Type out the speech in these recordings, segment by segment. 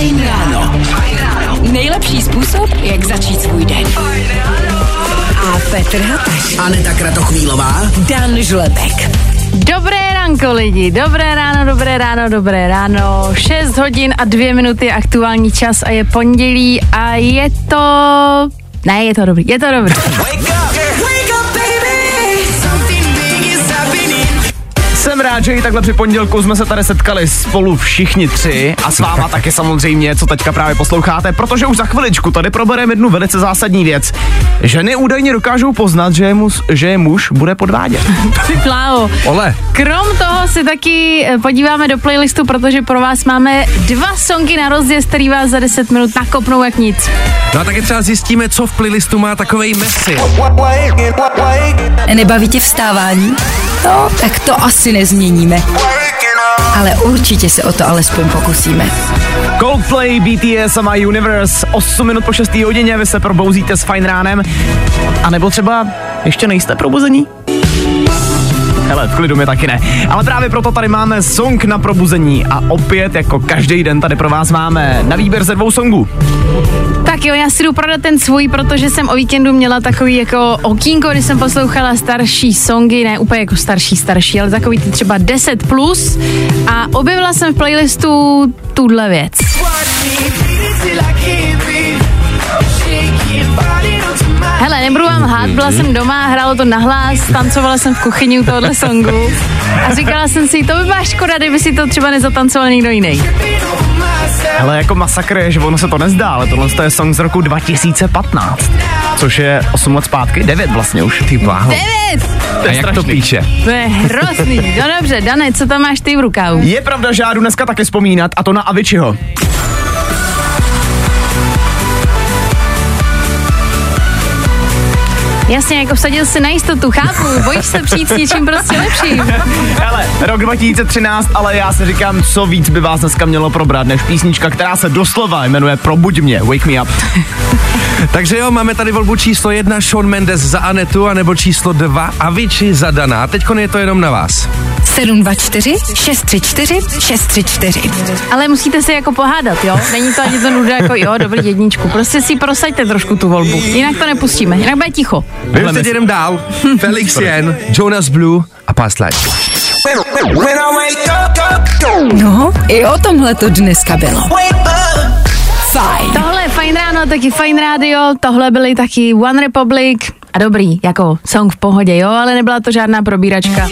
Fajn ráno. Nejlepší způsob, jak začít svůj den. A Petr Hataš. Aneta Kratochvílová. Dan Žlebek. Dobré ránko lidi, dobré ráno, dobré ráno, dobré ráno. 6 hodin a 2 minuty aktuální čas a je pondělí a je to... Ne, je to dobrý, je to dobrý. Jsem rád, že i takhle při pondělku jsme se tady setkali spolu všichni tři a s váma taky samozřejmě, co teďka právě posloucháte, protože už za chviličku tady probereme jednu velice zásadní věc. Ženy údajně dokážou poznat, že je, mus, že je muž bude podvádět. Plávo. Ole. Krom toho si taky eh, podíváme do playlistu, protože pro vás máme dva songy na rozjezd, který vás za 10 minut nakopnou jak nic. No a taky třeba zjistíme, co v playlistu má takovej Messi. Nebaví tě vstávání? No, tak to asi nezměníme. Ale určitě se o to alespoň pokusíme. Coldplay, BTS a My Universe, 8 minut po 6. hodině, vy se probouzíte s fajn ránem, a nebo třeba ještě nejste probuzení? Hele, v klidu mi taky ne. Ale právě proto tady máme song na probuzení a opět jako každý den tady pro vás máme na výběr ze dvou songů. Tak jo, já si jdu prodat ten svůj, protože jsem o víkendu měla takový jako okýnko, kdy jsem poslouchala starší songy, ne úplně jako starší, starší, ale takový ty třeba 10 plus a objevila jsem v playlistu tuhle věc. Hele, nebudu vám lhát, byla jsem doma, hrálo to nahlas, tancovala jsem v kuchyni u tohohle songu a říkala jsem si, to by byla škoda, kdyby si to třeba nezatancoval někdo jiný. Hele, jako masakr je, že ono se to nezdá, ale tohle je song z roku 2015, což je 8 let zpátky, 9 vlastně už. Ty bláho. Devět! A jak to strašný. píše? To je hrozný. No dobře, Dane, co tam máš ty v rukávu? Je pravda, že já jdu dneska taky vzpomínat, a to na Aviciiho. Jasně, jako vsadil si na jistotu, chápu, bojíš se přijít s něčím prostě lepším. Hele, rok 2013, ale já si říkám, co víc by vás dneska mělo probrat, než písnička, která se doslova jmenuje Probuď mě, Wake Me Up. Takže jo, máme tady volbu číslo jedna Sean Mendes za Anetu, anebo číslo dva Avicii za Dana. Teď je to jenom na vás. 724 634 634. Ale musíte si jako pohádat, jo? Není to ani to nuda jako jo, dobrý jedničku. Prostě si prosaďte trošku tu volbu. Jinak to nepustíme, jinak bude ticho. My už teď jdem dál. Felix Jen, Jonas Blue a Past Life. No, i o tomhle to dneska bylo. Fajn. Tohle je Fajn ráno, taky Fajn rádio, tohle byly taky One Republic a dobrý, jako song v pohodě, jo, ale nebyla to žádná probíračka.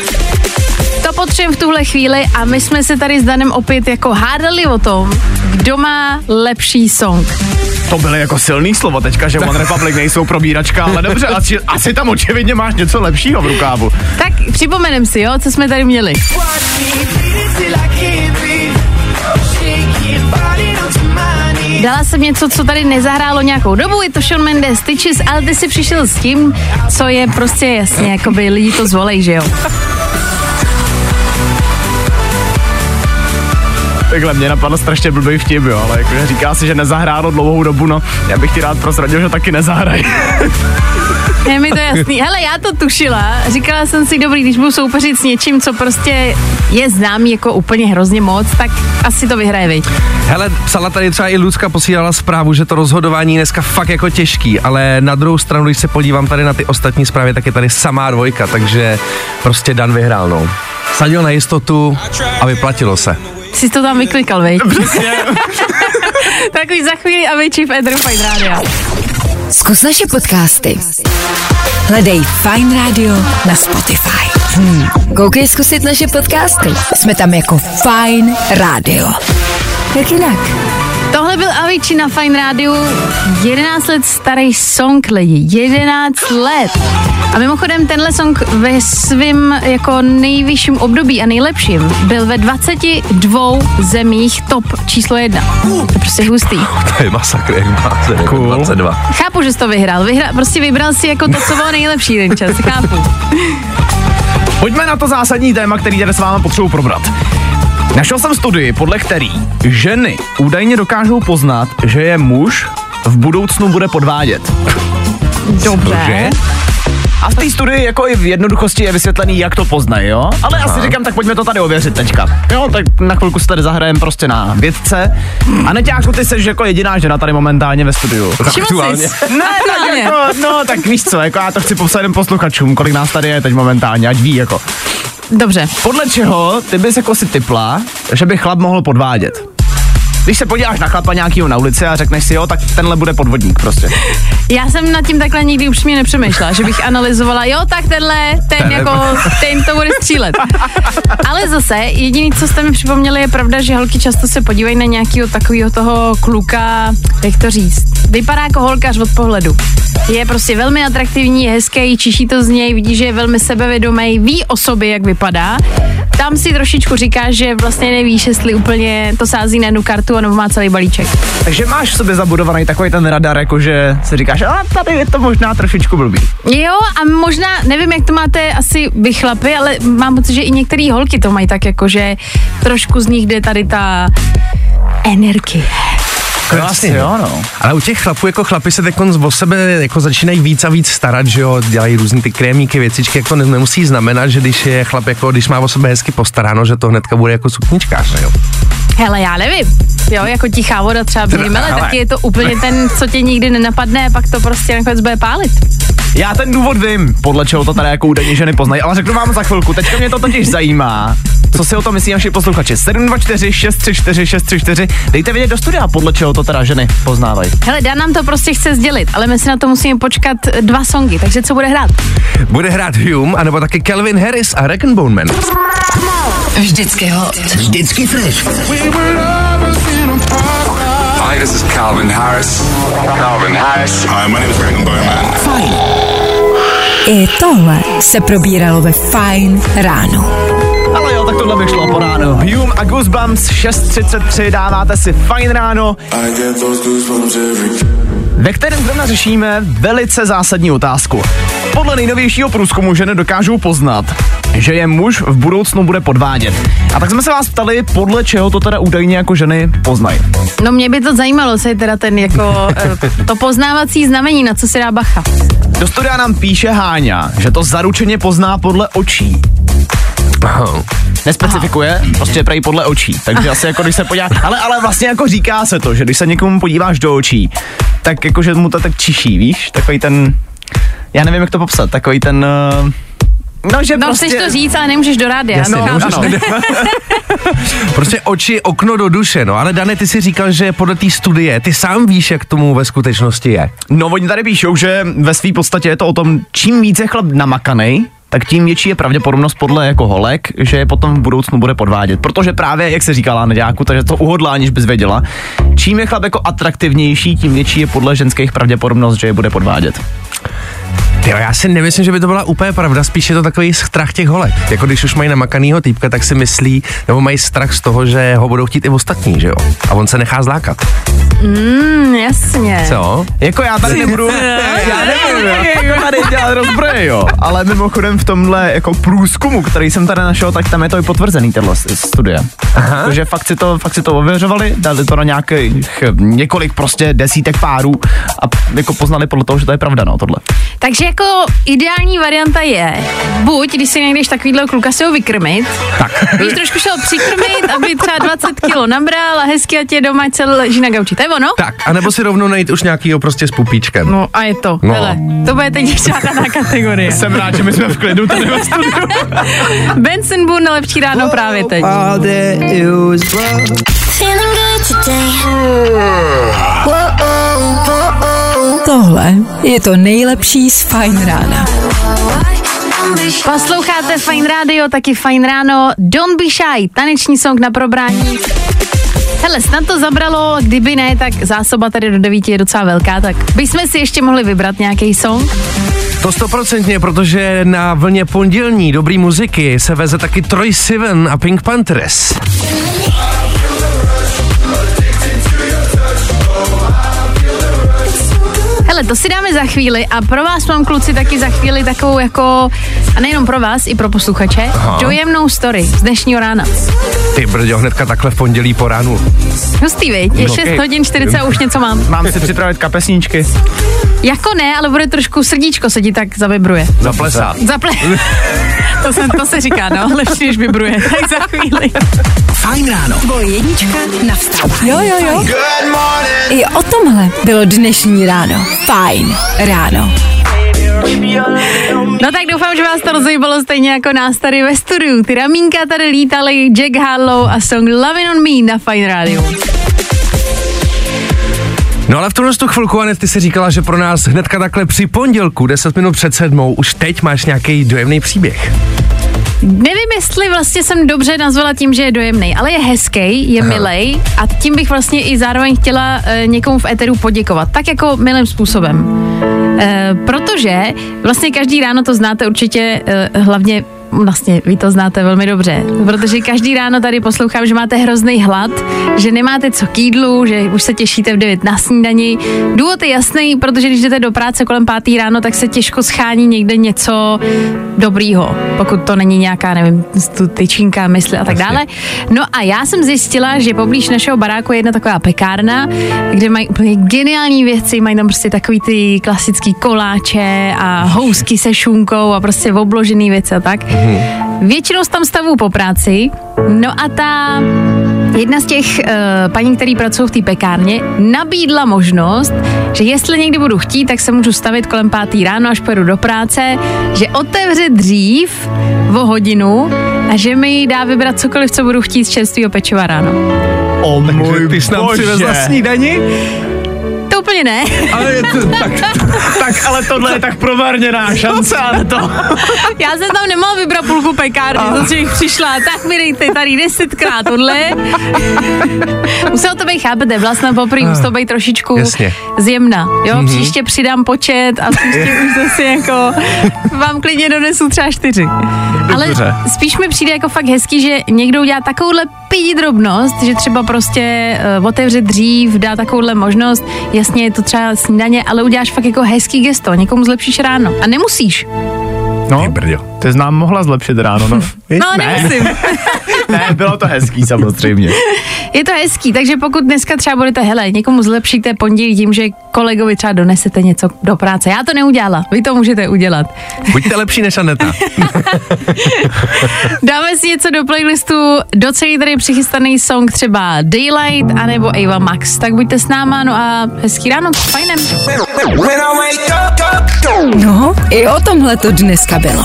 To potřebujeme v tuhle chvíli a my jsme se tady s Danem opět jako hádali o tom, kdo má lepší song. To byly jako silný slovo teďka, že One Republic nejsou probíračka, ale dobře, asi, asi tam očividně máš něco lepšího v rukávu. Tak připomenem si, jo, co jsme tady měli. Dala jsem něco, co tady nezahrálo nějakou dobu, je to Shawn Mendes, Stitches, ale ty si přišel s tím, co je prostě jasně, jako by lidi to zvolej, že jo. Takhle mě napadl strašně blbý vtip, jo, ale jakože říká si, že nezahrálo dlouhou dobu, no, já bych ti rád prozradil, že taky nezahraj. Je mi to jasný. Hele, já to tušila. Říkala jsem si, dobrý, když budu soupeřit s něčím, co prostě je známý jako úplně hrozně moc, tak asi to vyhraje, viď? Hele, psala tady třeba i Lucka, posílala zprávu, že to rozhodování je dneska fakt jako těžký, ale na druhou stranu, když se podívám tady na ty ostatní zprávy, tak je tady samá dvojka, takže prostě Dan vyhrál, no. Sadil na jistotu a vyplatilo se. Jsi to tam vyklikal, viď? tak už za chvíli a větší v Edru Fine Radio. Zkus naše podcasty. Hledej Fine Radio na Spotify. Hmm. Koukej zkusit naše podcasty. Jsme tam jako Fine Radio. Jak jinak? Tohle byl Avicii na Fine Radio, 11 let starý song lidi, 11 let. A mimochodem tenhle song ve svým jako nejvyšším období a nejlepším byl ve 22 zemích top číslo jedna. To je prostě hustý. To je masakr, jak má Cool. 22. Chápu, že jsi to vyhrál. Vyhrál, prostě vybral si jako to, co bylo nejlepší ten čas. Chápu. Pojďme na to zásadní téma, který tady s vámi potřebuji probrat. Našel jsem studii, podle který ženy údajně dokážou poznat, že je muž v budoucnu bude podvádět. Dobře. Cože? A v té studii jako i v jednoduchosti je vysvětlený, jak to poznají, jo? Ale já si říkám, tak pojďme to tady ověřit teďka. Jo, tak na chvilku se tady zahrajem prostě na vědce. A Neťáku, ty jsi jako jediná žena tady momentálně ve studiu. Aktuálně. Ne, tak Aktuálně. jako, no, tak víš co, jako já to chci popsat jen posluchačům, kolik nás tady je teď momentálně, ať ví, jako. Dobře. Podle čeho ty bys jako si typla, že by chlap mohl podvádět? Když se podíváš na chlapa nějakýho na ulici a řekneš si, jo, tak tenhle bude podvodník prostě. Já jsem nad tím takhle nikdy upřímně nepřemýšlela, že bych analyzovala, jo, tak tenhle, ten jako, ten to bude střílet. Ale zase, jediný, co jste mi připomněli, je pravda, že holky často se podívají na nějakého takového toho kluka, jak to říct, vypadá jako holkař od pohledu. Je prostě velmi atraktivní, je hezký, čiší to z něj, vidí, že je velmi sebevědomý, ví o sobě, jak vypadá. Tam si trošičku říká, že vlastně nevíš, jestli úplně to sází na jednu kartu, anebo má celý balíček. Takže máš v sobě zabudovaný takový ten radar, jako že si říkáš, a tady je to možná trošičku blbý. Jo, a možná, nevím, jak to máte asi vy chlapy, ale mám pocit, že i některé holky to mají tak, jako že trošku z nich jde tady ta energie. To asi jo, no. Ale u těch chlapů, jako chlapi se teď o sebe jako začínají víc a víc starat, že jo, dělají různý ty krémíky, věcičky, jako ne, nemusí znamenat, že když je chlap, jako když má o sebe hezky postaráno, že to hnedka bude jako sukničkář, jo. Hele, já nevím. Jo, jako tichá voda třeba běhmele, hele. tak je to úplně ten, co tě nikdy nenapadne pak to prostě nakonec bude pálit. Já ten důvod vím, podle čeho to tady jako údajně ženy poznají, ale řeknu vám za chvilku. Teďka mě to totiž zajímá. Co si o tom myslí naši posluchači? 724 634 634. Dejte vědět do studia, podle čeho to teda ženy poznávají. Hele, Dan nám to prostě chce sdělit, ale my si na to musíme počkat dva songy, takže co bude hrát? Bude hrát Hume, anebo taky Calvin Harris a Reckon Bone Man. Vždycky hot. Vždycky fresh. Hi, this is Calvin Harris. Calvin Harris. Hi, my name is Regan Bowman. I tohle se probíralo ve Fine ráno. Ale jo, tak tohle by šlo po ránu. Hume a Goosebumps 6.33 dáváte si fajn ráno, I get those goosebumps every ve kterém zrovna řešíme velice zásadní otázku. Podle nejnovějšího průzkumu ženy dokážou poznat, že je muž v budoucnu bude podvádět. A tak jsme se vás ptali, podle čeho to teda údajně jako ženy poznají. No mě by to zajímalo, co je teda ten jako eh, to poznávací znamení, na co si dá bacha. Do studia nám píše Háňa, že to zaručeně pozná podle očí. Aha. Nespecifikuje, prostě prej podle očí. Takže asi jako když se podívá, ale, ale vlastně jako říká se to, že když se někomu podíváš do očí, tak jako že mu to tak čiší, víš? Takový ten, já nevím, jak to popsat, takový ten, uh, no že No, prostě... chceš to říct, ale nemůžeš do rádia. Jasně, no, nemůžeš ano. Prostě oči, okno do duše, no ale Dane, ty si říkal, že podle té studie, ty sám víš, jak tomu ve skutečnosti je. No oni tady píšou, že ve své podstatě je to o tom, čím více chlap namakanej, tak tím větší je pravděpodobnost podle jako holek, že je potom v budoucnu bude podvádět. Protože právě, jak se říkala Nedějáku, takže to uhodla, aniž bys věděla, čím je chlap jako atraktivnější, tím větší je podle ženských pravděpodobnost, že je bude podvádět. Jo, já si nemyslím, že by to byla úplně pravda, spíš je to takový strach těch holek. Jako když už mají namakanýho týpka, tak si myslí, nebo mají strach z toho, že ho budou chtít i ostatní, že jo? A on se nechá zlákat. Mm, jasně. Co? Jako já tady nebudu, já nevím, jako tady dělat rozbroje, jo. Ale mimochodem v tomhle jako průzkumu, který jsem tady našel, tak tam je to i potvrzený, tahle studie. Aha. Takže fakt si to, fakt si to ověřovali, dali to na nějakých eh, několik prostě desítek párů a jako poznali podle toho, že to je pravda, no, tohle. Takže jako ideální varianta je, buď, když si někdyž takovýhle kluka si ho vykrmit, tak. víš, trošku šel přikrmit, aby třeba 20 kilo nabral a hezky a tě doma se leží na gauči. To je ono? Tak, anebo si rovnou najít už nějakýho prostě s pupíčkem. No a je to. No. Hele, to bude teď žádná kategorie. Jsem rád, že my jsme v klidu tady ve studiu. Benson Boone na lepší ráno právě teď. Feeling good today. Tohle je to nejlepší z Fine rána. Posloucháte Fine Radio, taky Fine Ráno. Don't be shy, taneční song na probrání. Hele, snad to zabralo, kdyby ne, tak zásoba tady do 9 je docela velká, tak bychom si ještě mohli vybrat nějaký song. To stoprocentně, protože na vlně pondělní dobrý muziky se veze taky Troy Sivan a Pink Panthers. Hele, to si dáme za chvíli a pro vás mám kluci taky za chvíli takovou jako, a nejenom pro vás, i pro posluchače, dojemnou story z dnešního rána. Ty brďo, hnedka takhle v pondělí po ránu. Hustý, viď? Je No, 6 okej. hodin 40 a už něco mám. Mám si připravit kapesníčky. Jako ne, ale bude trošku srdíčko se ti tak zavibruje. Zaplesá. Zaple... to, se, to se říká, no, lepší než vibruje. Tak za chvíli. Fajn ráno. Tvoje jednička na vstávání. Jo, jo, jo. I o tomhle bylo dnešní ráno. Fajn ráno. No tak doufám, že vás to rozejbalo stejně jako nás tady ve studiu. Ty ramínka tady lítali, Jack Harlow a song Lovin' on Me na Fine Radio. No ale v tuhle tu chvilku, Anet, ty si říkala, že pro nás hnedka takhle při pondělku, 10 minut před sedmou, už teď máš nějaký dojemný příběh. Nevím, jestli vlastně jsem dobře nazvala tím, že je dojemný, ale je hezký, je Aha. milej a tím bych vlastně i zároveň chtěla e, někomu v Eteru poděkovat. Tak jako milým způsobem. E, protože vlastně každý ráno to znáte určitě e, hlavně Vlastně, vy to znáte velmi dobře, protože každý ráno tady poslouchám, že máte hrozný hlad, že nemáte co k jídlu, že už se těšíte v 9 na snídani. Důvod je jasný, protože když jdete do práce kolem pátý ráno, tak se těžko schání někde něco dobrýho, pokud to není nějaká, nevím, tu tyčinka, mysli a tak dále. No a já jsem zjistila, že poblíž našeho baráku je jedna taková pekárna, kde mají úplně geniální věci, mají tam prostě takový ty klasický koláče a housky se šunkou a prostě obložený věci a tak. Většinou se tam stavu po práci, no a ta jedna z těch uh, paní, který pracují v té pekárně, nabídla možnost, že jestli někdy budu chtít, tak se můžu stavit kolem pátý ráno, až pojedu do práce, že otevře dřív o hodinu a že mi dá vybrat cokoliv, co budu chtít z čerstvého pečiva ráno. O můj Ty jsi nám bože. přivezla snídani? To úplně ne. Ale je to, tak, Tak ale tohle je tak promarněná šance, ale to. Já jsem tam nemohla vybrat půlku pekárny, protože jich přišla, tak mi dejte tady desetkrát tohle. Muselo to být, chápete, vlastně poprvé muselo být trošičku Jasně. zjemna. Jo, mm-hmm. příště přidám počet a příště už zase jako vám klidně donesu třeba čtyři. Ale Dobře. spíš mi přijde jako fakt hezký, že někdo udělá takovouhle pidi drobnost, že třeba prostě uh, otevře dřív, dá takovouhle možnost, jasně je to třeba snídaně, ale uděláš fakt jako hezký gesto, někomu zlepšíš ráno. A nemusíš. No, Ty brďo. ty jsi nám mohla zlepšit ráno, no. No, nemusím. ne, bylo to hezký samozřejmě. Je to hezký, takže pokud dneska třeba budete, hele, někomu zlepšíte pondělí tím, že kolegovi třeba donesete něco do práce. Já to neudělala, vy to můžete udělat. buďte lepší než Aneta. Dáme si něco do playlistu, docela tady přichystaný song třeba Daylight anebo Ava Max. Tak buďte s náma, no a hezký ráno, fajnem. No, i o tomhle to dneska bylo.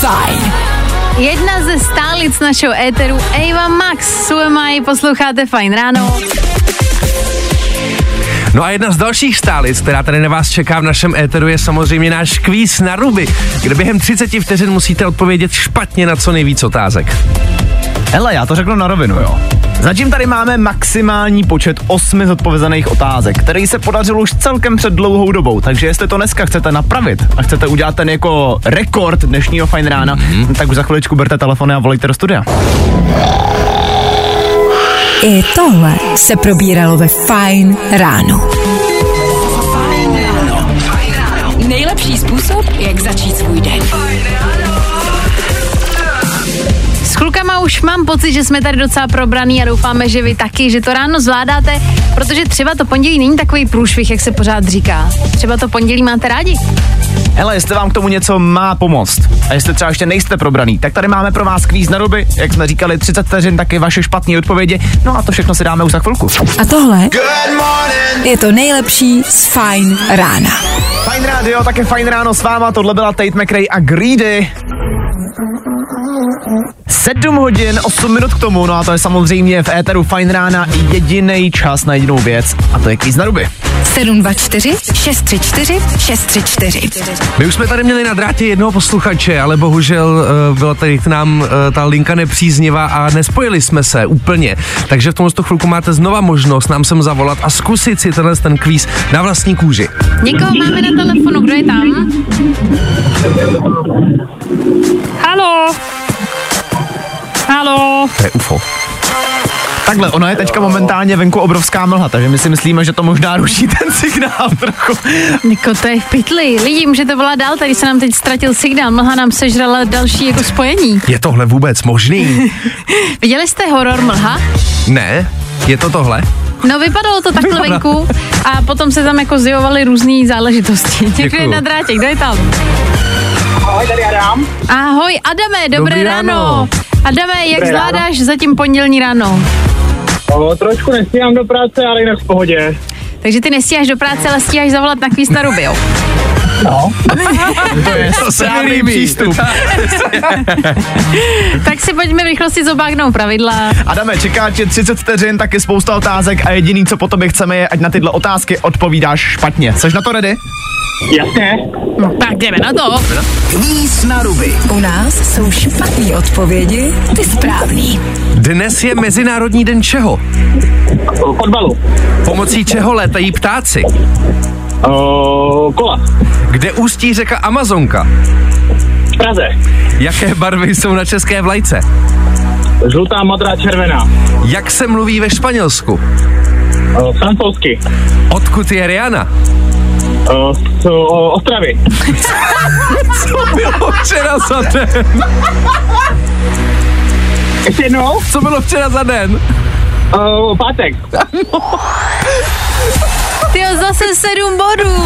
Fajn. Jedna ze stálic našeho éteru, Ava Max, Suemaj, posloucháte Fajn ráno. No a jedna z dalších stálic, která tady na vás čeká v našem éteru, je samozřejmě náš kvíz na ruby, kde během 30 vteřin musíte odpovědět špatně na co nejvíc otázek. Hele, já to řeknu na rovinu, jo. Zatím tady máme maximální počet osmi zodpovězených otázek, který se podařil už celkem před dlouhou dobou, takže jestli to dneska chcete napravit a chcete udělat ten jako rekord dnešního fajn rána, mm-hmm. tak už za chviličku berte telefony a volejte do studia. I tohle se probíralo ve Fajn ráno. Nejlepší způsob, jak začít svůj den. S už mám pocit, že jsme tady docela probraný a doufáme, že vy taky, že to ráno zvládáte, protože třeba to pondělí není takový průšvih, jak se pořád říká. Třeba to pondělí máte rádi. Hele, jestli vám k tomu něco má pomoct a jestli třeba ještě nejste probraný, tak tady máme pro vás kvíz na ruby, jak jsme říkali, 30 vteřin, taky vaše špatné odpovědi, no a to všechno si dáme už za chvilku. A tohle je to nejlepší z Fajn rána. Fajn rádio, také fajn ráno s váma, tohle byla Tate McRae a Greedy. 7 hodin, 8 minut k tomu, no a to je samozřejmě v éteru Fajn rána jediný čas na jedinou věc a to je kvíz na ruby. 724 634 634. My už jsme tady měli na drátě jednoho posluchače, ale bohužel uh, byla tady k nám uh, ta linka nepříznivá a nespojili jsme se úplně. Takže v tomto chvilku máte znova možnost nám sem zavolat a zkusit si tenhle ten kvíz na vlastní kůži. Někoho máme na telefonu, kdo je tam? Halo? Halo? To je UFO. Takhle, ona je teďka momentálně venku obrovská mlha, takže my si myslíme, že to možná ruší ten signál trochu. Niko, to je v pytli. Lidi, můžete volat dál, tady se nám teď ztratil signál, mlha nám sežrala další jako spojení. Je tohle vůbec možný? Viděli jste horor mlha? ne? Je to tohle? No vypadalo to takhle venku a potom se tam jako zjevovaly různé záležitosti. Někdo je na drátě, kdo je tam? Ahoj, tady Adam. Ahoj, Adame, dobré Dobrý ráno. ráno. Adame, jak Dobré ráno. zvládáš zatím pondělní ráno? O, trošku nestíhám do práce, ale jinak v pohodě. Takže ty nestíháš do práce, ale stíháš zavolat na kvíz na ruby, jo? No. To je správný přístup. Tak si pojďme v rychlosti zobáknout pravidla. Adame, čeká tě 30 vteřin, taky spousta otázek a jediný, co po tobě chceme, je, ať na tyhle otázky odpovídáš špatně. Jseš na to ready? Jasně. No, tak jdeme na to. Kvíz na ruby. U nás jsou špatné odpovědi, ty správný. Dnes je Mezinárodní den čeho? Fotbalu. Pomocí čeho létají ptáci? O, kola. Kde ústí řeka Amazonka? V Praze. Jaké barvy jsou na české vlajce? Žlutá, modrá, červená. Jak se mluví ve Španělsku? O, francouzsky. Odkud je Rihanna? O, z Ostravy. Co bylo včera za den? Ještě jednou. Co bylo včera za den? O, pátek. Ty zase sedm bodů.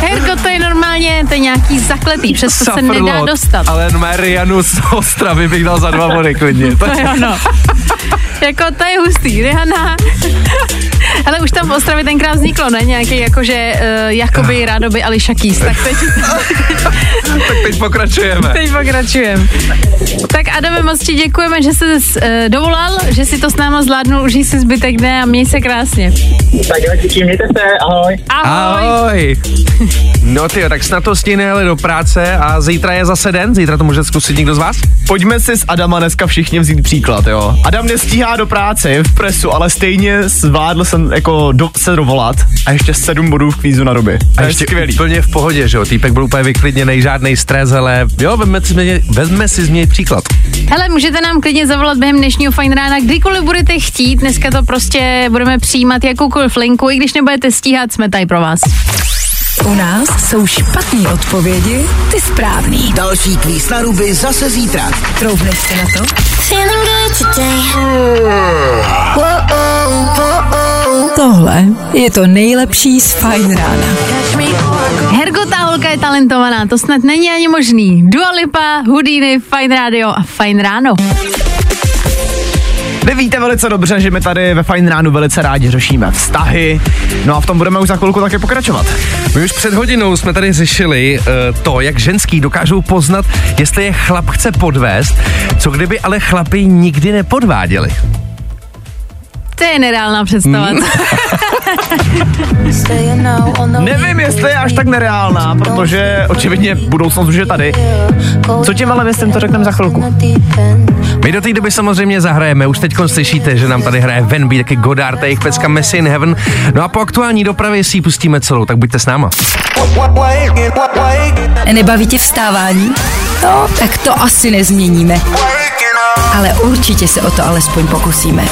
Herko, to je normálně, to je nějaký zakletý, přesto se nedá dostat. Ale Marianu z Ostravy bych dal za dva body klidně. To je ono. jako to je hustý, Rihanna. Ale už tam v Ostravě tenkrát vzniklo, ne? Nějaký jakože uh, jakoby rádoby Ališa Keys. Tak teď, tak teď pokračujeme. teď pokračujeme. Tak Adame, moc ti děkujeme, že jsi uh, dovolal, že si to s náma zvládnul, užij si zbytek dne a měj se krásně. Tak jo, díky, mějte se, ahoj. Ahoj. Ahoj. No ty, tak snad to stihne ale do práce a zítra je zase den, zítra to může zkusit někdo z vás? Pojďme si s Adama dneska všichni vzít příklad, jo. Adam nestíhá do práce, je v presu, ale stejně zvládl jsem jako do, se dovolat a ještě sedm bodů v kvízu na ruby. A To je ještě skvělý. úplně v pohodě, že jo, týpek byl úplně vyklidněný, žádný stres, ale jo, vezme si, změnit, vezme si změnit příklad. Hele, můžete nám klidně zavolat během dnešního fajn rána, kdykoliv budete chtít. Dneska to prostě budeme přijímat jakoukoliv linku, i když nebudete stíhat, jsme tady pro vás. U nás jsou špatné odpovědi, ty správný. Další kvíz na ruby zase zítra. Troubneš si na to? Tohle je to nejlepší z Fajn rána. Hergo, ta holka je talentovaná, to snad není ani možný. Dua Lipa, Houdini, Fine Radio a Fine Ráno. Vy víte velice dobře, že my tady ve Fine Ránu velice rádi řešíme vztahy, no a v tom budeme už za chvilku také pokračovat. My už před hodinou jsme tady řešili uh, to, jak ženský dokážou poznat, jestli je chlap chce podvést, co kdyby ale chlapi nikdy nepodváděli. To je nereálná představa. Hmm. Nevím, jestli je až tak nereálná, protože očividně budoucnost už je tady. Co tím ale věcem, to řekneme za chvilku. My do té doby samozřejmě zahrajeme, už teď slyšíte, že nám tady hraje Venby, taky Godard jejich pecka Messi in Heaven. No a po aktuální dopravě si ji pustíme celou, tak buďte s náma. Nebaví tě vstávání? No, tak to asi nezměníme. Ale určitě se o to alespoň pokusíme.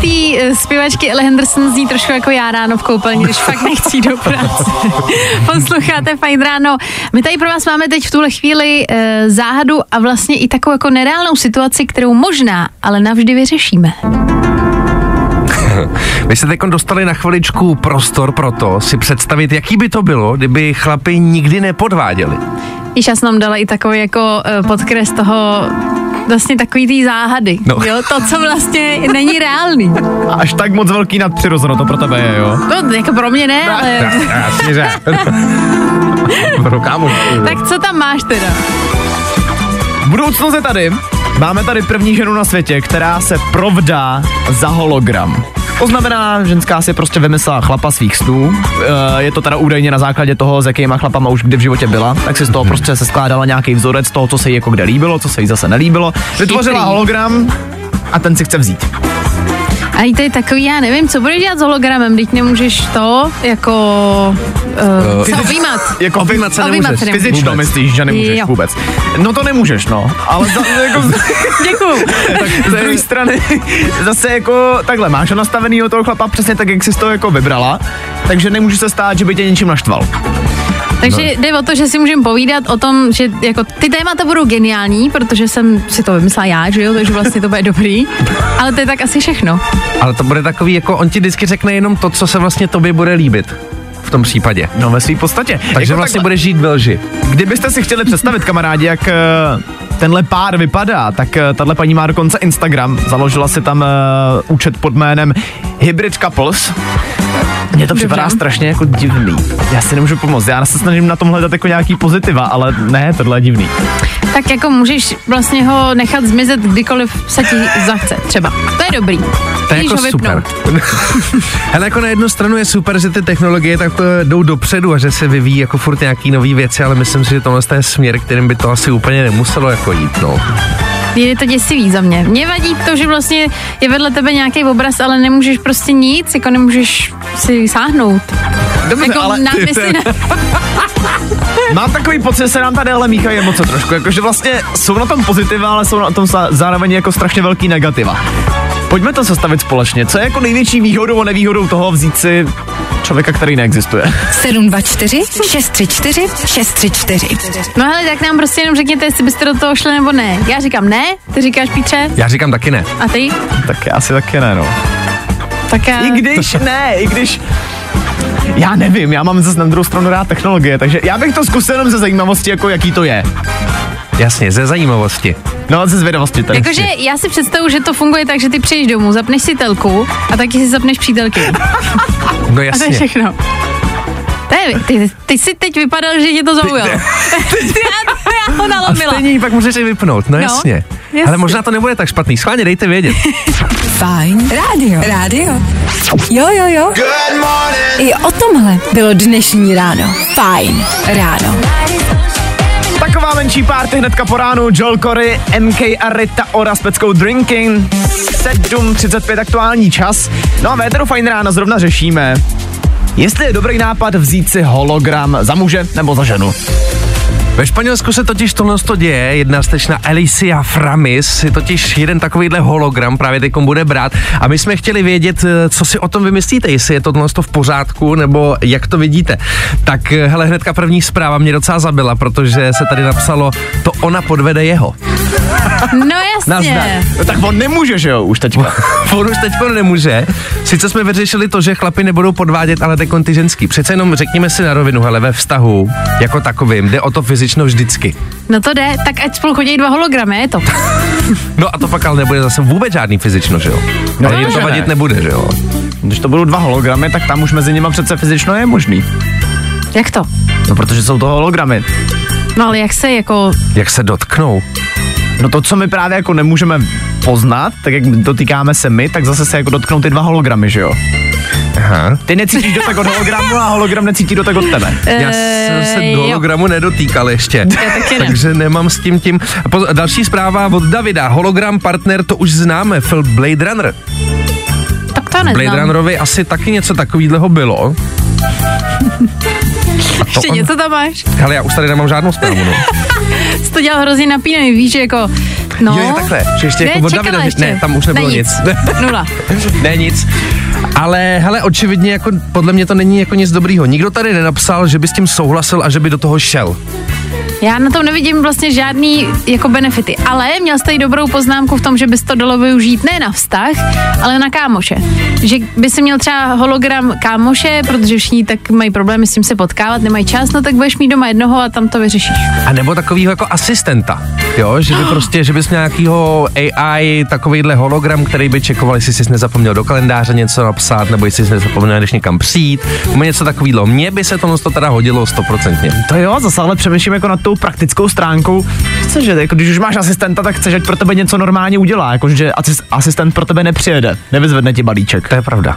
Té eh, zpěvačky Ellie Henderson zní trošku jako já ráno v koupelně, když fakt nechci do práce. Posloucháte Fajn ráno. My tady pro vás máme teď v tuhle chvíli e, záhadu a vlastně i takovou jako nereálnou situaci, kterou možná, ale navždy vyřešíme. Vy jste teď dostali na chviličku prostor pro to si představit, jaký by to bylo, kdyby chlapi nikdy nepodváděli. Již já jsem nám dala i takový jako uh, podkres toho vlastně takový té záhady. No. Jo, to, co vlastně není reálný. Až tak moc velký nadpřirozeno to pro tebe je, jo. To jako pro mě ne, ale Jasně, že. Pro kámo. tak co tam máš teda? Budoucnost je tady. Máme tady první ženu na světě, která se provdá za hologram. To znamená, ženská si prostě vymyslela chlapa svých snů. E, je to teda údajně na základě toho, s jakýma chlapama už kdy v životě byla. Tak si z toho prostě se skládala nějaký vzorec toho, co se jí jako kde líbilo, co se jí zase nelíbilo. Vytvořila hologram a ten si chce vzít. A i to je takový, já nevím, co budeš dělat s hologramem, teď nemůžeš to jako uh, se objímat. Jako Objímat se Objímat nemůžeš. se nemůžeš. Fyzično Vůbec. myslíš, že nemůžeš Jo. vůbec. No to nemůžeš, no. Ale za, jako, Děkuju. tak z druhé strany zase jako takhle, máš ho nastavenýho toho chlapa přesně tak, jak jsi to jako vybrala, takže nemůže se stát, že by tě něčím naštval. Takže no. jde o to, že si můžeme povídat o tom, že jako ty témata budou geniální, protože jsem si to vymyslela já, že jo, takže vlastně to bude dobrý. Ale to je tak asi všechno. Ale to bude takový, jako on ti vždycky řekne jenom to, co se vlastně tobě bude líbit. V tom případě. No ve své podstatě. Takže Jako vlastně takhle. bude žít ve lži. Kdybyste si chtěli představit, kamarádi, jak eh, tenhle pár vypadá, tak eh, tahle paní má dokonce Instagram. Založila si tam uh, účet pod jménem Hybrid Couples. Mně to připadá Dobře. strašně jako divný. Já si nemůžu pomoct. Já se snažím na tom hledat jako nějaký pozitiva, ale ne, tohle je divný. Tak jako můžeš vlastně ho nechat zmizet, kdykoliv se ti zachce, třeba. To je dobrý. To je jako super. Hele, jako na jednu stranu je super, že ty technologie tak eh, jdou dopředu a že se vyvíjí jako furt nějaký nové věci, ale myslím si, že tohle je směr, kterým by to asi úplně nemuselo jako jít, no. Je to děsivý za mě. Mě vadí to, že vlastně je vedle tebe nějaký obraz, ale nemůžeš prostě nic, jako nemůžeš si sáhnout. Dobře, Jako ale nápisy na... mám takový pocit, že se nám tady ale míchají emoce trošku. Jakože vlastně jsou na tom pozitiva, ale jsou na tom zároveň jako strašně velký negativa. Pojďme to sestavit společně. Co je jako největší výhodou a nevýhodou toho vzít si člověka, který neexistuje? 724 634 634. No hele, tak nám prostě jenom řekněte, jestli byste do toho šli nebo ne. Já říkám ne, ty říkáš Pítře, Já říkám taky ne. a ty? Tak já asi taky ne, no. Tak já... I když ne, i když... Já nevím, já mám zase na druhou stranu rád technologie, takže já bych to zkusil jenom ze zajímavosti, jako jaký to je. Jasně, ze zajímavosti. No, ze zvědavosti tady. Jakože já si představu, že to funguje tak, že ty přijdeš domů, zapneš si telku a taky si zapneš přítelky. No A to je jasně. všechno. Je, ty, ty jsi teď vypadal, že tě to zaujalo. já, já ho A nalomila. stejně ji pak můžeš i vypnout, no, No, jasně. jasně. Ale možná to nebude tak špatný. Schválně dejte vědět. Fajn rádio. Rádio. Jo, jo, jo. Good morning. I o tomhle bylo dnešní ráno. Fajn ráno. Menší párty hnedka po ránu, Joel Corey, MK a Rita Ora s peckou Drinking. 7.35 aktuální čas. No a véteru fajn ráno zrovna řešíme, jestli je dobrý nápad vzít si hologram za muže nebo za ženu. Ve Španělsku se totiž tohle to děje, jedna stečna Alicia Framis si totiž jeden takovýhle hologram právě teď bude brát a my jsme chtěli vědět, eh, co si o tom vymyslíte, jestli je to tohle to v pořádku nebo jak to vidíte. Tak eh, hele, hnedka první zpráva mě docela zabila, protože se tady napsalo, to ona podvede jeho. No Nazdar. jasně. No tak on nemůže, že jo, už teďka. On už teď nemůže. Sice jsme vyřešili to, že chlapi nebudou podvádět, ale teď ty ženský. Přece jenom řekněme si na rovinu, hele, ve vztahu jako takovým jde o to fyzično vždycky. No to jde, tak ať spolu chodí dva hologramy, je to. No a to pak ale nebude zase vůbec žádný fyzično, že jo? No, ale jim to vadit ne. nebude, že jo? Když to budou dva hologramy, tak tam už mezi nimi přece fyzično je možný. Jak to? No protože jsou to hologramy. No ale jak se jako... Jak se dotknou? No to, co my právě jako nemůžeme poznat, tak jak dotýkáme se my, tak zase se jako dotknou ty dva hologramy, že jo? Aha. Ty necítíš dotek od hologramu a hologram necítí dotek od tebe. Já jsem se Eh, do jo. hologramu nedotýkal ještě. Já taky ne. Takže nemám s tím tím. Poz- další zpráva od Davida. Hologram partner, to už známe. Film Blade Runner. Tak to neznám. Blade Runnerovi asi taky něco takového bylo. Ještě on- něco tam máš? Ale já už tady nemám žádnou zprávu. No. Jsi to dělal hrozně napínavý, víš, že jako... No. Jo, jo, takhle, že ještě Ne, jako od Davida, ještě. ne, tam už nebylo Ne, nic. Nula. ne nic. Ale hele, očividně jako podle mě to není jako nic dobrýho. Nikdo tady nenapsal, že by s tím souhlasil a že by do toho šel. Já na tom nevidím vlastně žádný jako benefity, ale měl jste i dobrou poznámku v tom, že bys to dalo využít ne na vztah, ale na kámoše. Že by si měl třeba hologram kámoše, protože všichni tak mají problémy s tím se potkávat, nemají čas, no tak budeš mít doma jednoho a tam to vyřešíš. A nebo takovýho jako asistenta, jo, že by prostě, že bys měl nějakýho AI, takovýhle hologram, který by čekoval, jestli jsi nezapomněl do kalendáře něco napsat, nebo jestli jsi nezapomněl, než někam přijít, nebo něco takového. Mně by se to teda hodilo stoprocentně. To jo, zase ale přemýšlím jako nad tou praktickou stránkou. Chceš, že jako, když už máš asistenta, tak chceš, ať pro tebe něco normálně udělá. Jako, že asis- asistent pro tebe nepřijede, nevyzvedne ti balíček. To je pravda.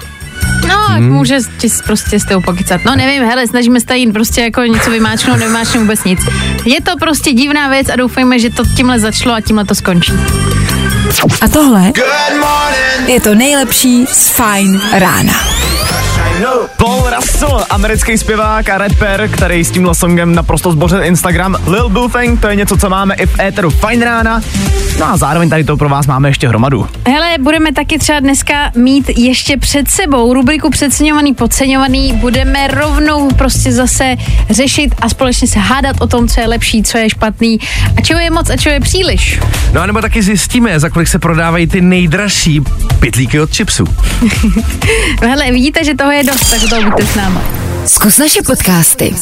No, hmm. může ti prostě s tou pokycat. No nevím, hele, snažíme se tady prostě jako něco vymáčknout, nevymáčknout vůbec nic. Je to prostě divná věc a doufejme, že to tímhle začalo a tímhle to skončí. A tohle je to nejlepší z Fajn rána. Paul Russell, americký zpěvák a rapper, který s tímhle songem naprosto zbořil Instagram. Lil Bufang, to je něco, co máme i v éteru Fine Rána. No a zároveň tady to pro vás máme ještě hromadu. Hele, budeme taky třeba dneska mít ještě před sebou rubriku přeceňovaný, podceňovaný. Budeme rovnou prostě zase řešit a společně se hádat o tom, co je lepší, co je špatný a čeho je moc a čeho je příliš. No a nebo taky zjistíme, za kolik se prodávají ty nejdražší pitlíky od chipsů. No hele, vidíte, že toho je dost, tak to buďte s náma. Zkus naše podcasty.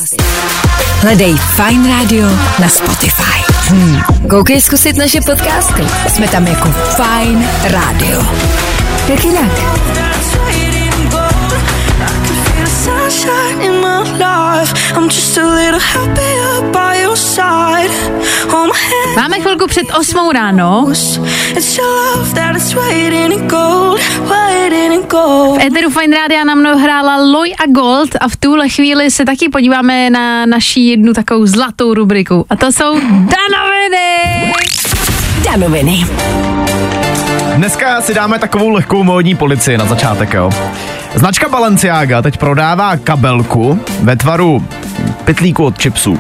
Hledej Fine Radio na Spotify. Hmm. Koukej zkusit naše podcasty. Jsme tam jako Fine Radio. Jak jinak? Sunshine in my life. I'm just a little happier by your side. Hold my hand. Máme chvilku před 8 ráno. It's your love that is waiting in gold, waiting in gold. V Eteru Fine Rádia nám hrála Loy a Gold a v tuhle chvíli se taky podíváme na naší jednu takovou zlatou rubriku. A to jsou danoviny! Danoviny. Dneska si dáme takovou lehkou módní policii na začátek, jo. Značka Balenciaga teď prodává kabelku ve tvaru pytlíku od chipsů.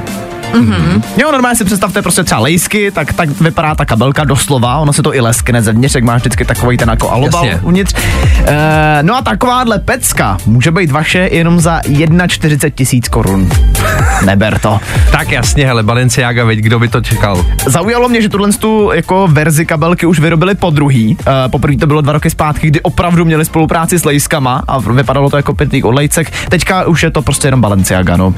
Mm-hmm. Jo, normálně si představte prostě třeba lejsky, tak, tak vypadá ta kabelka doslova, ono se to i leskne zevnitř, jak máš vždycky takový ten jako alobal Jasně. uvnitř. E, no a takováhle pecka může být vaše jenom za 41 tisíc korun. Neber to. Tak jasně, hele, Balenciaga, veď kdo by to čekal. Zaujalo mě, že tuhle tu jako verzi kabelky už vyrobili po druhý. Uh, poprvé to bylo dva roky zpátky, kdy opravdu měli spolupráci s lejskama a vypadalo to jako pytlík od lejcek. Teďka už je to prostě jenom Balenciaga, no.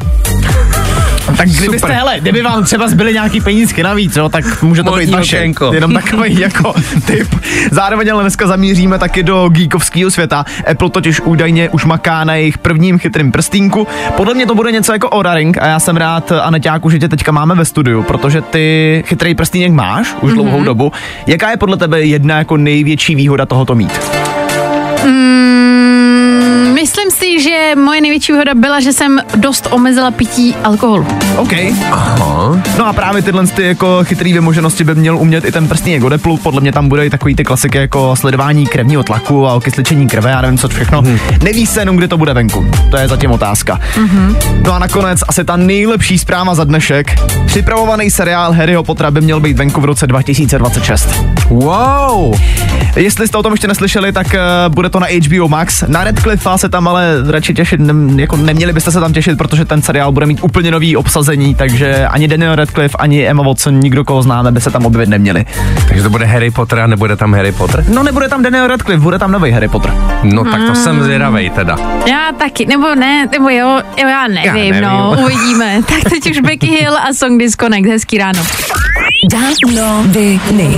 Tak kdybyste, Super. hele, kdyby vám třeba zbyly nějaký penízky navíc, jo, tak může to Modní být vaše. okénko. Jenom takový jako typ. Zároveň ale dneska zamíříme taky do geekovského světa. Apple totiž údajně už maká na jejich prvním chytrým prstínku. Podle mě to bude něco jako Oura Ring a já jsem rád, Aneťáku, že tě teďka máme ve studiu, protože ty chytrý prstínek máš už dlouhou dobu. Jaká je podle tebe jedna jako největší výhoda tohoto mít? Mm, myslím si, že moje největší výhoda byla, že jsem dost omezila pití alkoholu. OK. Aha. No a právě tyhle ty jako chytrý vymoženosti by měl umět i ten prstník od Apple. Podle mě tam bude i takový ty klasiky jako sledování krevního tlaku a okysličení krve, já nevím co všechno. Hmm. Neví se jenom, kdy to bude venku. To je zatím otázka. Hmm. No a nakonec asi ta nejlepší zpráva za dnešek. Připravovaný seriál Harryho Pottera by měl být venku v roce 2026. Wow. Jestli jste o tom ještě neslyšeli, tak uh, bude to na HBO Max. Na Redcliffe se tam ale radši těšit, ne, jako neměli byste se tam těšit, protože ten seriál bude mít úplně nový obsazení, takže ani Daniel Radcliffe, ani Emma Watson, nikdo koho známe, by se tam objevit neměli. Takže to bude Harry Potter a nebude tam Harry Potter? No nebude tam Daniel Radcliffe, bude tam nový Harry Potter. No tak to jsem zvědavej teda. Já taky, nebo ne, nebo jo, jo já nevím, Já nevím. no, uvidíme. Tak teď už Becky Hill a Song Disconnect, hezký ráno. Danoviny.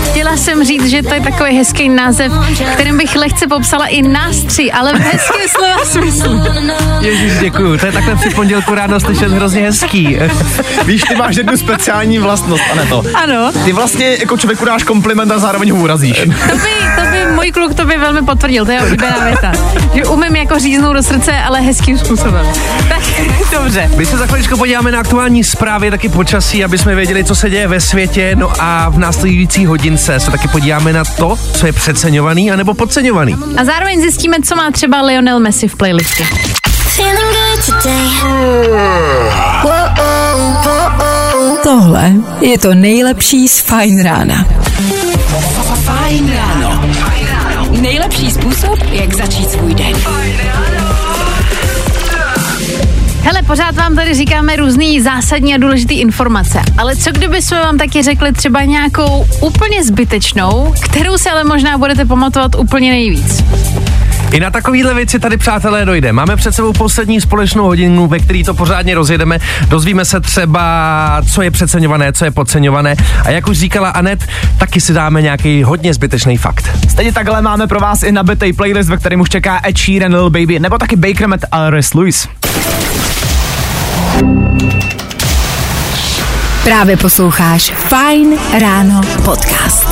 Chtěla jsem říct, že to je takový hezký název, kterým bych lehce popsala i nás tři, ale v hezkém slova smyslu. Ježíš, děkuju. To je takhle při pondělku ráno slyšet hrozně hezký. Víš, ty máš jednu speciální vlastnost, a ne to. Ano, Ty vlastně jako člověku dáš kompliment a zároveň ho urazíš. to by, to by můj kluk to by velmi potvrdil, to je oblíbená věta. Že umím jako říznout do srdce, ale hezkým způsobem. Tak, dobře. My se za chviličku podíváme na aktuální zprávy, taky počasí, aby jsme věděli, co se děje ve světě. No a v následující hodince se taky podíváme na to, co je přeceňovaný anebo podceňovaný. A zároveň zjistíme, co má třeba Lionel Messi v playlistě. Tohle je to nejlepší z Fine Rána. Fajn ráno. Nejlepší způsob, jak začít svůj den. Hele, pořád vám tady říkáme různý zásadní a důležité informace, ale co kdyby jsme vám taky řekli třeba nějakou úplně zbytečnou, kterou si ale možná budete pamatovat úplně nejvíc. I na takovýhle věci tady, přátelé, dojde. Máme před sebou poslední společnou hodinu, ve který to pořádně rozjedeme. Dozvíme se třeba, co je přeceňované, co je podceňované. A jak už říkala Anet, taky si dáme nějaký hodně zbytečný fakt. Stejně takhle máme pro vás i nabitej playlist, ve kterém už čeká Ed Sheeran, Lil Baby, nebo taky Baker Matt a Lewis. Právě posloucháš Fine Ráno podcast.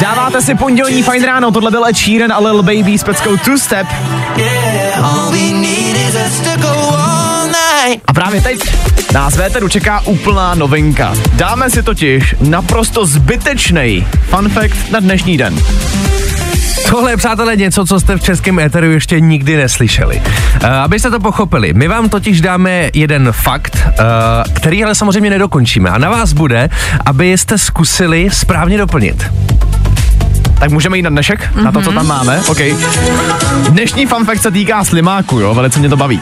Dáváte si pondělní fajn ráno, tohle byl Ed Sheeran a Lil Baby s peckou Two Step. A právě teď nás Véteru čeká úplná novinka. Dáme si totiž naprosto zbytečný fun fact na dnešní den. Tohle je, přátelé, něco, co jste v českém éteru ještě nikdy neslyšeli. Uh, abyste to pochopili, my vám totiž dáme jeden fakt, uh, který ale samozřejmě nedokončíme. A na vás bude, abyste zkusili správně doplnit. Tak můžeme jít na dnešek, mm-hmm. na to, co tam máme. OK. Dnešní fun fact se týká slimáku, jo, velice mě to baví.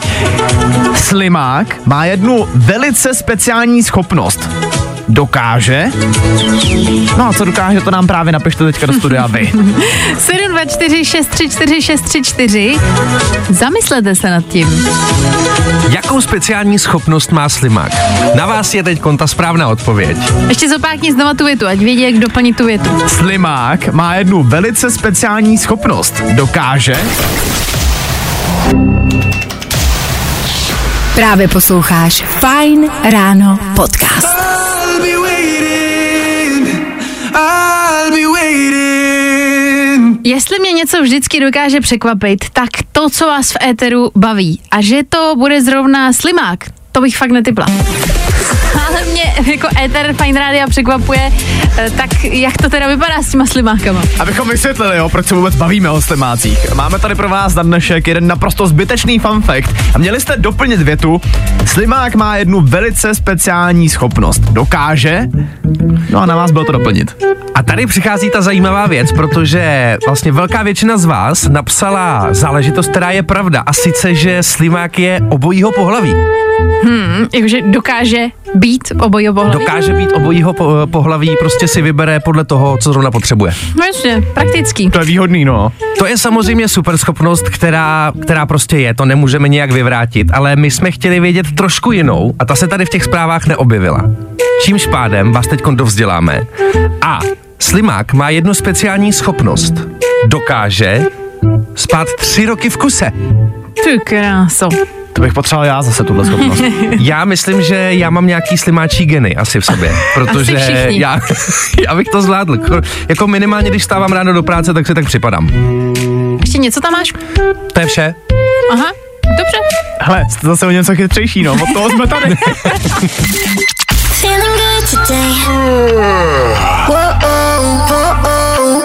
Slimák má jednu velice speciální schopnost. Dokáže. No a co dokáže, to nám právě napište teďka do studia vy. 724 634 634. Zamyslete se nad tím. Jakou speciální schopnost má slimák? Na vás je teď ta správná odpověď. Ještě zopákni znova tu větu, ať vědí, jak doplnit tu větu. Slimák má jednu velice speciální schopnost. Dokáže Právě posloucháš Fine Ráno podcast. Jestli mě něco vždycky dokáže překvapit, tak to, co vás v éteru baví. A že to bude zrovna slimák, to bych fakt netypla. Mě jako éter Fine Rádia překvapuje, eh, tak jak to teda vypadá s těma slimákama? Abychom vysvětlili, jo, proč se vůbec bavíme o slimácích. Máme tady pro vás na dnešek jeden naprosto zbytečný fun fact a měli jste doplnit větu. Slimák má jednu velice speciální schopnost. Dokáže, no a na vás bylo to doplnit. A tady přichází ta zajímavá věc, protože vlastně velká většina z vás napsala záležitost, která je pravda, a sice, že slimák je obojího pohlaví. Hmm, jakože dokáže být obojího pohlaví? Dokáže být obojího po, pohlaví, prostě si vybere podle toho, co zrovna potřebuje. No jasně, praktický. To je výhodný, no. To je samozřejmě super schopnost, která, která prostě je, to nemůžeme nějak vyvrátit, ale my jsme chtěli vědět trošku jinou a ta se tady v těch zprávách neobjevila. Čímž pádem vás teď dovzděláme. A Slimák má jednu speciální schopnost. Dokáže spát tři roky v kuse. Ty kráso. To bych potřeboval já zase tuhle schopnost. já myslím, že já mám nějaký slimáčí geny asi v sobě, protože já, já bych to zvládl. Jako minimálně, když stávám ráno do práce, tak si tak připadám. Ještě něco tam máš? To je vše. Aha, dobře. Hele, jste zase o něco chytřejší, no, od toho jsme tady.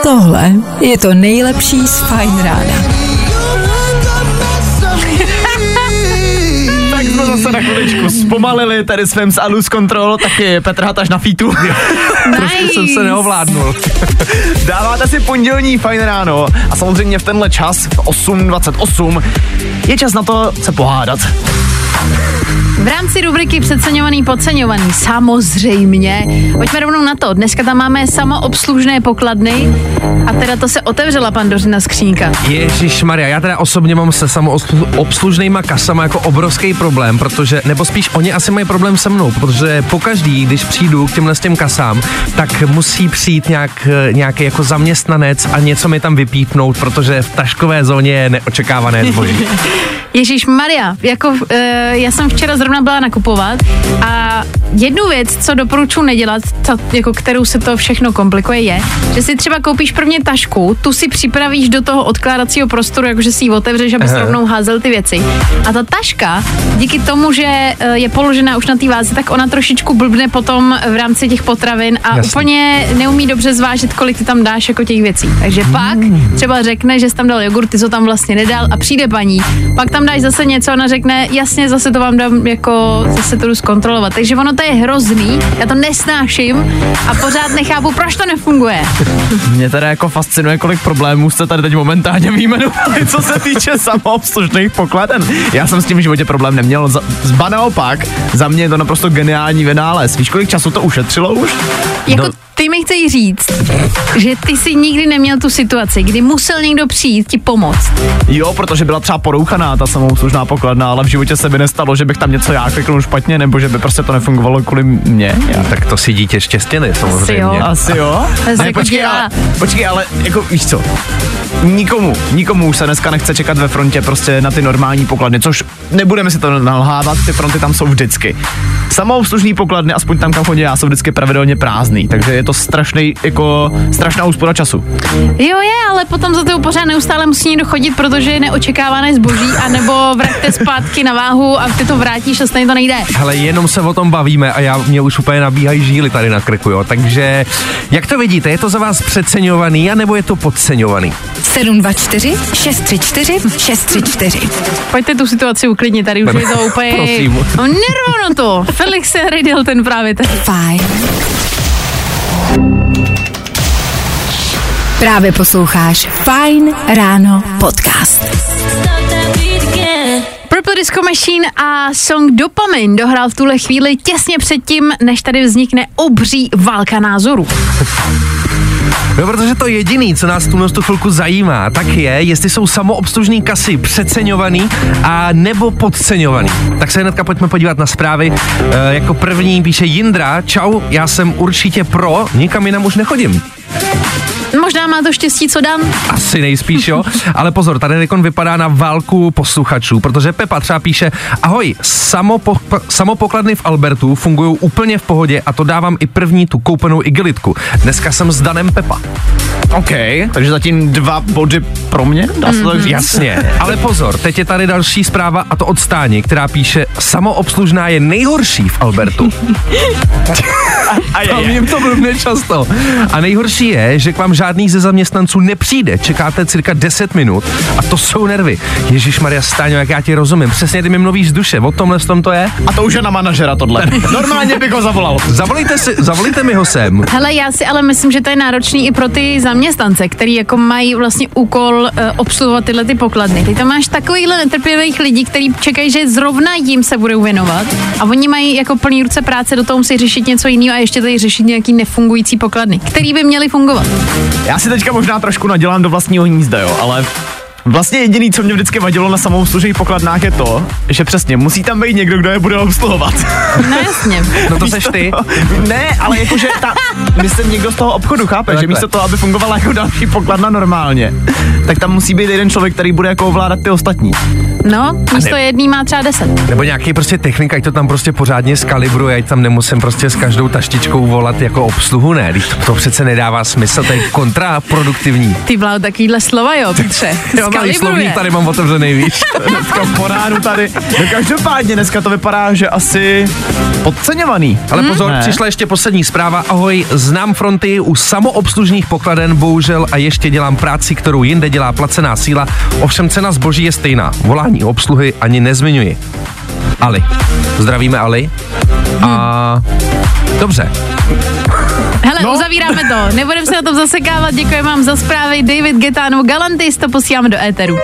Tohle je to nejlepší z Fine Rána. Chviličku zpomalili tady svém z Alus Control, taky Petr Hataš na featu. nice. Trošku jsem se neovládnul. Dáváte si pondělní fajn ráno a samozřejmě v tenhle čas, v 8.28, je čas na to se pohádat. V rámci rubriky Přeceňovaný, podceňovaný, samozřejmě. Pojďme rovnou na to. Dneska tam máme samoobslužné pokladny a teda to se otevřela pandořina skřínka. Ježíš Maria, já teda osobně mám se samoobslužnýma kasama jako obrovský problém, protože, nebo spíš oni asi mají problém se mnou, protože pokaždý, když přijdu k těmhle s těm kasám, tak musí přijít nějak, nějaký jako zaměstnanec a něco mi tam vypípnout, protože v taškové zóně je neočekávané zboží. Ježíš Maria, jako uh, já jsem včera zrovna byla nakupovat a jednu věc, co doporučuji nedělat, ta, jako kterou se to všechno komplikuje, je, že si třeba koupíš prvně tašku, tu si připravíš do toho odkládacího prostoru, jakože si ji otevřeš, aby rovnou házel ty věci. A ta taška, díky tomu, že uh, je položená už na té váze, tak ona trošičku blbne potom v rámci těch potravin a Jasný. úplně neumí dobře zvážit, kolik ty tam dáš jako těch věcí. Takže pak třeba řekne, že jsi tam dal jogurt, ty co tam vlastně nedal a přijde paní, pak tam dáš zase něco, ona řekne, jasně, zase to vám dám, jako zase to jdu zkontrolovat. Takže ono to je hrozný, já to nesnáším a pořád nechápu, proč to nefunguje. Mě teda jako fascinuje, kolik problémů jste tady teď momentálně vyjmenovali, co se týče samoobslužných pokladen. Já jsem s tím v životě problém neměl. Zba naopak, za mě je to naprosto geniální vynález. Víš, kolik času to ušetřilo už? Jako no, ty mi chceš říct, že ty si nikdy neměl tu situaci, kdy musel někdo přijít ti pomoct. Jo, protože byla třeba porouchaná ta samouslužná pokladna, ale v životě se by nestalo, že bych tam něco já kliknul špatně, nebo že by prostě to nefungovalo kvůli mě. Já. No, tak to si dítě štěstěli, samozřejmě. Asi jo. Asi jo. Ne, počkej, ale, počkej, ale jako víš co, nikomu, nikomu už se dneska nechce čekat ve frontě prostě na ty normální pokladny, což nebudeme si to nalhávat, ty fronty tam jsou vždycky. Samoobslužný pokladny, aspoň tam, kam chodí já, jsou vždycky pravidelně prázdný, takže je to strašný, jako strašná úspora času. Jo je, ale potom za to pořád neustále musí někdo chodit, protože je neočekávané zboží, anebo vraťte zpátky na váhu a ty to vrátíš a stejně to nejde. Hele, jenom se o tom bavíme a já mě už úplně nabíhají žíly tady na krku, jo. Takže jak to vidíte, je to za vás přeceňovaný, anebo je to podceňovaný? 724 634 634. Pojďte tu situaci uklidnit, tady už je to úplně... Prosím. No nervno to. Felix Riedel ten právě tady. Fajn. Právě posloucháš Fine Ráno podcast. Purple Disco Machine a song Dopamin dohrál v tuhle chvíli těsně předtím, než tady vznikne obří válka názorů. No, protože to jediný, co nás tu tu chvilku zajímá, tak je, jestli jsou samoobslužní kasy přeceňovaný a nebo podceňovaný. Tak se hnedka pojďme podívat na zprávy. E, jako první píše Jindra, čau, já jsem určitě pro, nikam jinam už nechodím. Možná má to štěstí, co Dan. Asi nejspíš, jo. Ale pozor, tady Rekon vypadá na válku posluchačů, protože Pepa třeba píše, ahoj, samopo, samopokladny v Albertu fungují úplně v pohodě a to dávám i první tu koupenou igelitku. Dneska jsem s Danem Pepa. OK, takže zatím dva body pro mě, dá se tak říct? Jasně, ale pozor, teď je tady další zpráva a to od Stáni, která píše, samoobslužná je nejhorší v Albertu. A je, Tam je. jim to blbne často. A nejhorší je, že k vám žádný ze zaměstnanců nepřijde. Čekáte cirka 10 minut a to jsou nervy. Ježíš Maria Stáňo, jak já ti rozumím. Přesně ty mi mluvíš z duše. O tomhle v tom to je. A to už je na manažera tohle. Normálně bych ho zavolal. Zavolejte, si, zavolejte mi ho sem. Hele, já si ale myslím, že to je náročný i pro ty zaměstnance, který jako mají vlastně úkol uh, obsluhovat tyhle ty pokladny. Ty tam máš takovýhle netrpělých lidí, kteří čekají, že zrovna jim se budou věnovat a oni mají jako plný ruce práce, do toho musí řešit něco jiného a ještě tady řešit nějaký nefungující pokladny, který by měly fungovat. Já si teďka možná trošku nadělám do vlastního hnízda, jo, ale Vlastně jediný, co mě vždycky vadilo na samoobslužných pokladnách je to, že přesně musí tam být někdo, kdo je bude obsluhovat. No jasně. No to seš ty. ne, ale jakože ta, myslím někdo z toho obchodu, chápe, že Takhle. místo toho, aby fungovala jako další pokladna normálně, tak tam musí být jeden člověk, který bude jako ovládat ty ostatní. No, místo jedný má třeba deset. Nebo nějaký prostě technik, ať to tam prostě pořádně skalibruje, ať tam nemusím prostě s každou taštičkou volat jako obsluhu, ne, to, to přece nedává smysl, to je kontraproduktivní. Ty vlád takovýhle slova, jo, Petře. Skalibruje. slovník tady mám otevřený, víš. Dneska po ránu tady. No každopádně dneska to vypadá, že asi podceňovaný. Ale pozor, Ne. přišla ještě poslední zpráva. Ahoj, znám fronty u samoobslužných pokladen, bohužel, a ještě dělám práci, kterou jinde dělá placená síla. Ovšem cena zboží je stejná. Volání obsluhy ani nezmiňuji. Ali. Zdravíme Ali. A dobře. Hele, no. uzavíráme to. Nebudeme se na tom zasekávat. Děkujeme vám za zprávy. David Getano Galantis to posíláme do éteru.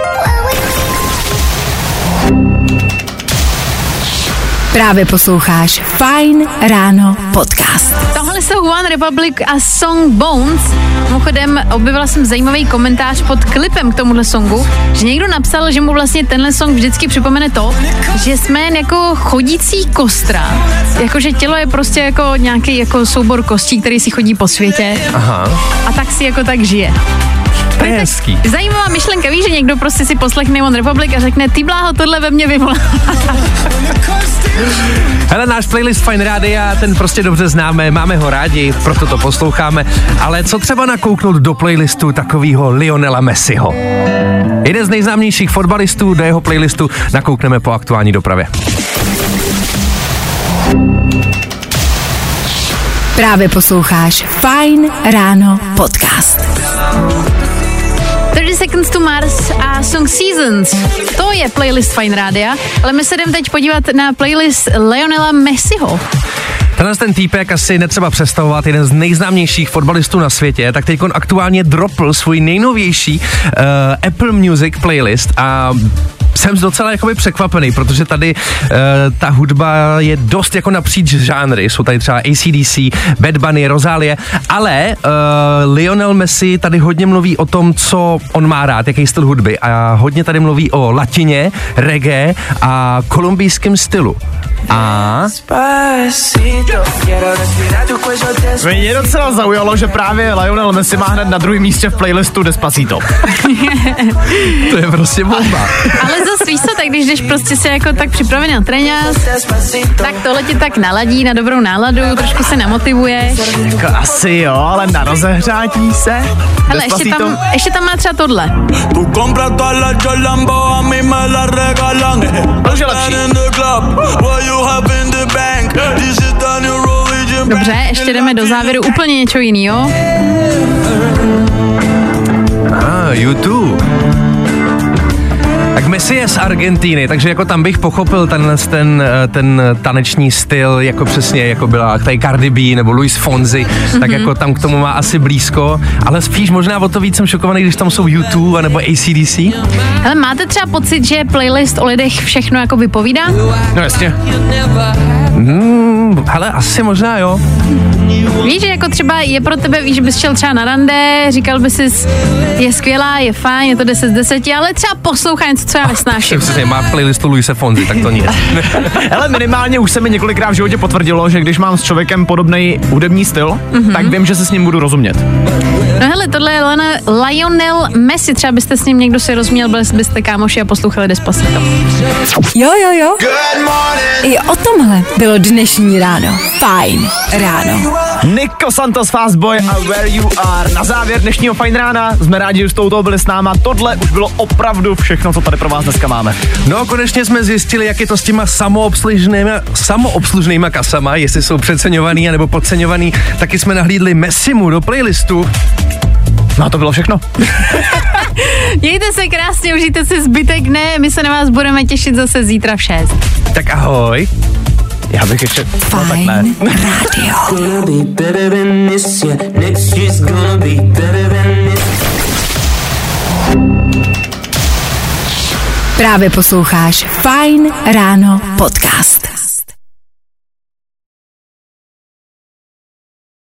Právě posloucháš Fine Ráno podcast. Tohle jsou One Republic a song Bones. Mimochodem, objevila jsem zajímavý komentář pod klipem k tomuhle songu, že někdo napsal, že mu vlastně tenhle song vždycky připomene to, že jsme jen jako chodící kostra. Jakože tělo je prostě jako nějaký jako soubor kostí, který si chodí po světě Aha. a tak si jako tak žije. Je hezký. Zajímavá myšlenka, víš, že někdo prostě si poslechne One Republic a řekne, ty bláho, tohle ve mně vyvolá. Hele, náš playlist Fine Rádia, ten prostě dobře známe, máme ho rádi, proto to posloucháme. Ale co třeba nakouknout do playlistu takového Lionela Messiho? Jeden z nejznámějších fotbalistů, do jeho playlistu nakoukneme po aktuální dopravě. Právě posloucháš Fine Ráno podcast. 30 Seconds to Mars a Song Seasons. To je playlist Fine Rádia, ale my se jdeme teď podívat na playlist Leonela Messiho. Tenhle ten týpek asi netřeba představovat, jeden z nejznámějších fotbalistů na světě, tak teď on aktuálně dropl svůj nejnovější uh, Apple Music playlist a jsem docela jakoby překvapený, protože tady uh, ta hudba je dost jako napříč žánry. Jsou tady třeba ACDC, Bad Bunny, Rosalie, ale uh, Lionel Messi tady hodně mluví o tom, co on má rád, jaký styl hudby a hodně tady mluví o latině, reggae a kolumbijském stylu. A Mě docela zaujalo, že právě Lionel Messi má hned na druhém místě v playlistu Despacito. To je prostě bomba. Ale zase víš co, tak když jdeš prostě se jako tak připravený na tréňas, tak tohle ti tak naladí na dobrou náladu, trošku se namotivuješ. Jako asi jo, ale na rozehřátí se. Hele, ještě tam, ještě tam má třeba tohle. To už je lepší. Dobře, ještě jdeme do závěru úplně něco jiného. Ah, YouTube. Tak Messi je z Argentíny, takže jako tam bych pochopil ten, ten, eh, ten taneční styl, jako přesně, jako byla tady Cardi B nebo Luis Fonzi, mm-hmm. tak jako tam k tomu má asi blízko, ale spíš možná o to víc jsem šokovaný, když tam jsou YouTube nebo ACDC. Ale máte třeba pocit, že playlist o lidech všechno jako vypovídá? No jasně. Hmm, hele, asi možná jo. Víš, že jako třeba je pro tebe, víš, že bys šel třeba na rande, říkal bys si, je skvělá, je fajn, je to 10 z 10, ale třeba poslouchá něco, co já nesnáším. Přesně, má v playlistu Luise Fonzi, tak to nic. Ale minimálně už se mi několikrát v životě potvrdilo, že když mám s člověkem podobný hudební styl, mm-hmm. tak vím, že se s ním budu rozumět. No hele, tohle je Lionel, Lionel Messi, třeba byste s ním někdo si rozuměl, byli byste kámoši a poslouchali Despacito. Jo, jo, jo. I o tomhle bylo dnešní ráno. Fajn ráno. Nico Santos Fastboy a Where You Are. Na závěr dnešního fajn rána jsme rádi, že jste u toho byli s náma. Tohle už bylo opravdu všechno, co tady pro vás dneska máme. No konečně jsme zjistili, jak je to s těma samoobslužnýma, samoobslužnýma kasama, jestli jsou přeceňovaný nebo podceňovaný. Taky jsme nahlídli Messimu do playlistu. No a to bylo všechno. Mějte se krásně, užijte si zbytek dne, my se na vás budeme těšit zase zítra v 6. Tak ahoj. Já bych ještě... No, tak. Fajn this. Právě posloucháš Fajn ráno podcast.